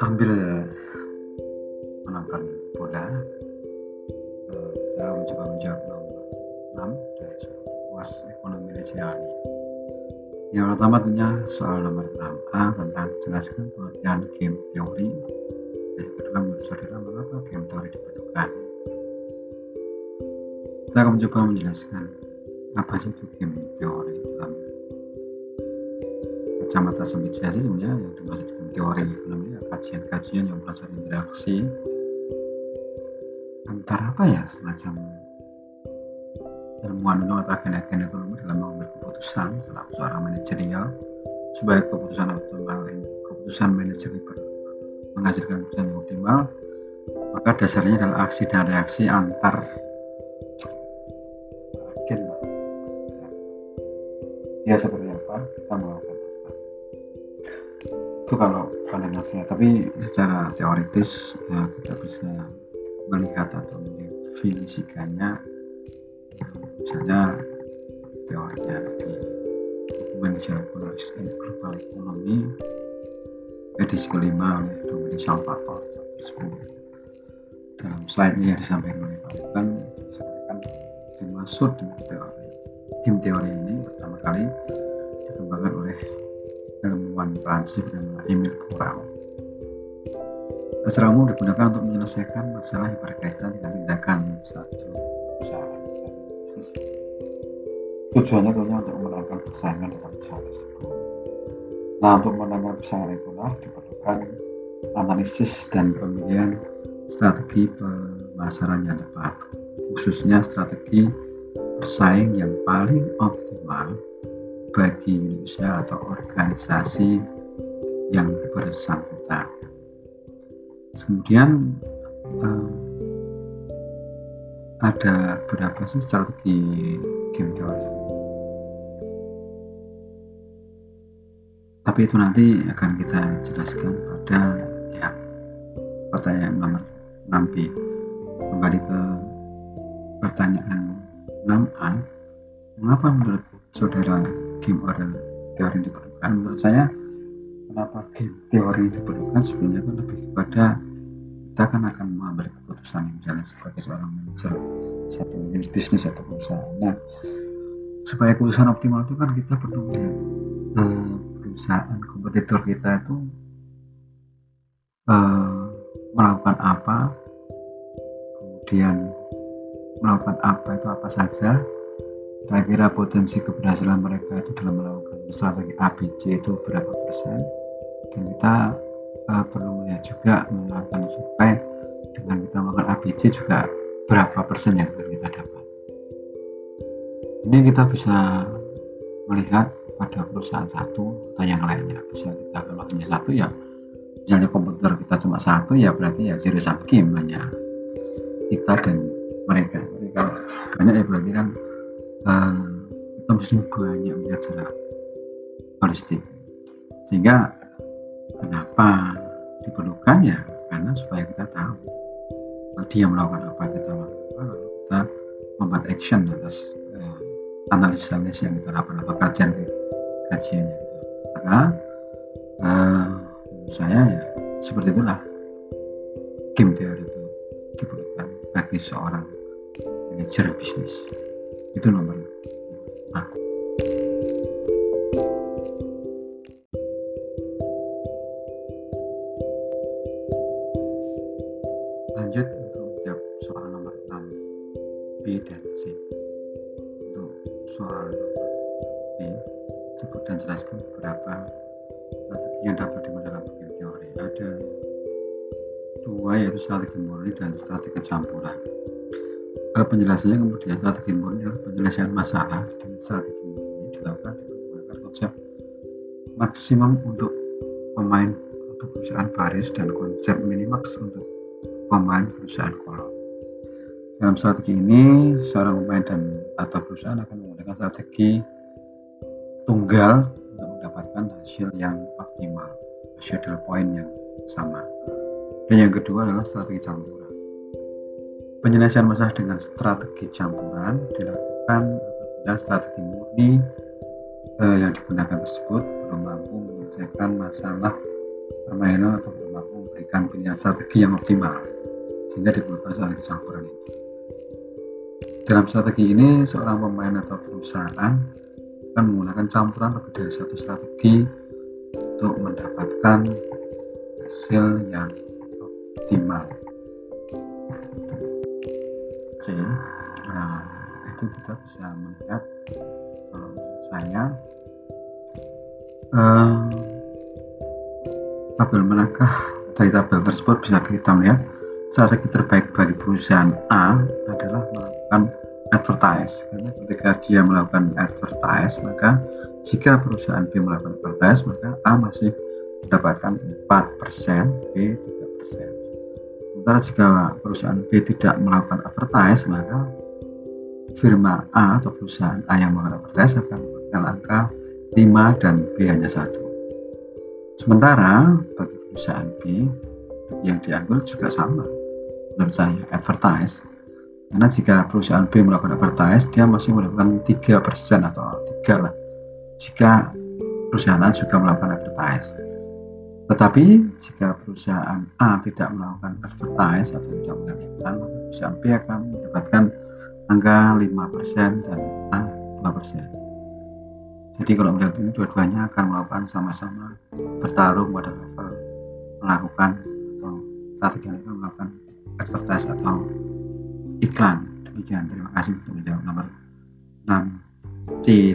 sambil menonton bola eh, saya mencoba menjawab nomor 6 dari was ekonomi regional yang pertama tentunya soal nomor 6a tentang jelaskan pengertian game teori. Dan yang kedua menurut mengapa game teori diperlukan? Saya akan mencoba menjelaskan apa sih itu game teori dalam kacamata sempit saya sih sebenarnya yang dimaksud dengan teori ekonomi kajian-kajian yang belajar interaksi. Antara apa ya? Semacam ilmuwan atau agen-agen ekonomi dalam mengambil keputusan selaku seorang manajerial supaya keputusan optimal keputusan manajer menghasilkan keputusan yang optimal maka dasarnya adalah aksi dan reaksi antar agen ya seperti itu kalau pandangan saya tapi secara teoritis ya kita bisa melihat atau mendefinisikannya misalnya teorinya. Di manajer global ekonomi edisi kelima oleh Dominic Salvatore dalam slide-nya yang disampaikan oleh Pak Ivan disampaikan dimaksud dengan teori. Tim teori ini pertama kali ilmuwan Prancis bernama Emile Borel. Secara umum digunakan untuk menyelesaikan masalah yang berkaitan dengan tindakan satu bisnis. Tujuannya tentunya untuk memenangkan persaingan dalam usaha tersebut. Nah, untuk memenangkan persaingan itulah diperlukan analisis dan pemilihan strategi pemasaran yang tepat, khususnya strategi bersaing yang paling optimal bagi Indonesia atau organisasi yang bersangkutan. Kemudian uh, ada berapa sih strategi game teori? Tapi itu nanti akan kita jelaskan pada ya pertanyaan nomor 6B. Kembali ke pertanyaan 6A. Mengapa menurut saudara game oral teori diperlukan. Menurut saya kenapa game teori diperlukan sebenarnya kan lebih kepada kita kan akan mengambil keputusan misalnya sebagai seorang manajer satu unit bisnis atau perusahaan. Nah supaya keputusan optimal itu kan kita perlu eh, perusahaan kompetitor kita itu eh, melakukan apa kemudian melakukan apa itu apa saja kira-kira potensi keberhasilan mereka itu dalam melakukan strategi ABC itu berapa persen. Dan kita uh, perlu melihat juga melakukan survei dengan kita melakukan ABC juga berapa persen yang akan kita dapat. Ini kita bisa melihat pada perusahaan satu atau yang lainnya. Bisa kita kalau hanya satu ya misalnya komputer kita cuma satu ya berarti ya zero sum game hanya kita dan mereka. Jadi kalau banyak ya berarti kan kita mesti banyak melihat secara holistik sehingga kenapa diperlukan ya? Karena supaya kita tahu. Dia melakukan apa kita melakukan apa kita membuat action atas analisa analisa yang kita lakukan atau kajian kajian uh, menurut saya ya seperti itulah game teori itu diperlukan bagi seorang manajer bisnis itu nomor nah. lanjut untuk menjawab soal nomor 6 B dan C. Untuk soal nomor B sebut dan jelaskan beberapa strategi yang dapat digunakan dalam teori. Ada dua yaitu strategi murni dan strategi campuran penjelasannya kemudian strategi murni adalah penyelesaian masalah dan strategi murni dilakukan dengan menggunakan konsep maksimum untuk pemain untuk perusahaan baris dan konsep minimax untuk pemain perusahaan kolom. Dalam strategi ini, seorang pemain dan atau perusahaan akan menggunakan strategi tunggal untuk mendapatkan hasil yang optimal, hasil point yang sama. Dan yang kedua adalah strategi campuran Penyelesaian masalah dengan strategi campuran dilakukan apabila strategi murni eh, yang digunakan tersebut belum mampu menyelesaikan masalah permainan atau belum mampu memberikan pilihan strategi yang optimal sehingga diperlukan strategi campuran ini. Dalam strategi ini, seorang pemain atau perusahaan akan menggunakan campuran lebih dari satu strategi untuk mendapatkan hasil yang optimal. Oke, nah itu kita bisa melihat kalau saya eh, tabel menangkah dari tabel tersebut bisa kita melihat? Strategi terbaik bagi perusahaan A adalah melakukan advertise. Karena ketika dia melakukan advertise maka jika perusahaan B melakukan advertise maka A masih mendapatkan 4% B 3% sementara jika perusahaan B tidak melakukan advertise maka firma A atau perusahaan A yang melakukan advertise akan mendapatkan angka 5 dan B hanya satu sementara bagi perusahaan B yang diambil juga sama menurut saya advertise karena jika perusahaan B melakukan advertise, dia masih melakukan 3% atau 3 lah. Jika perusahaan A juga melakukan advertise. Tetapi jika perusahaan A tidak melakukan advertise atau tidak melakukan iklan, perusahaan B akan mendapatkan angka 5% dan A 2%. Jadi kalau melihat ini dua-duanya akan melakukan sama-sama bertarung pada level melakukan atau strategi yang melakukan advertise atau iklan. Demikian, terima kasih untuk menjawab nomor 6 C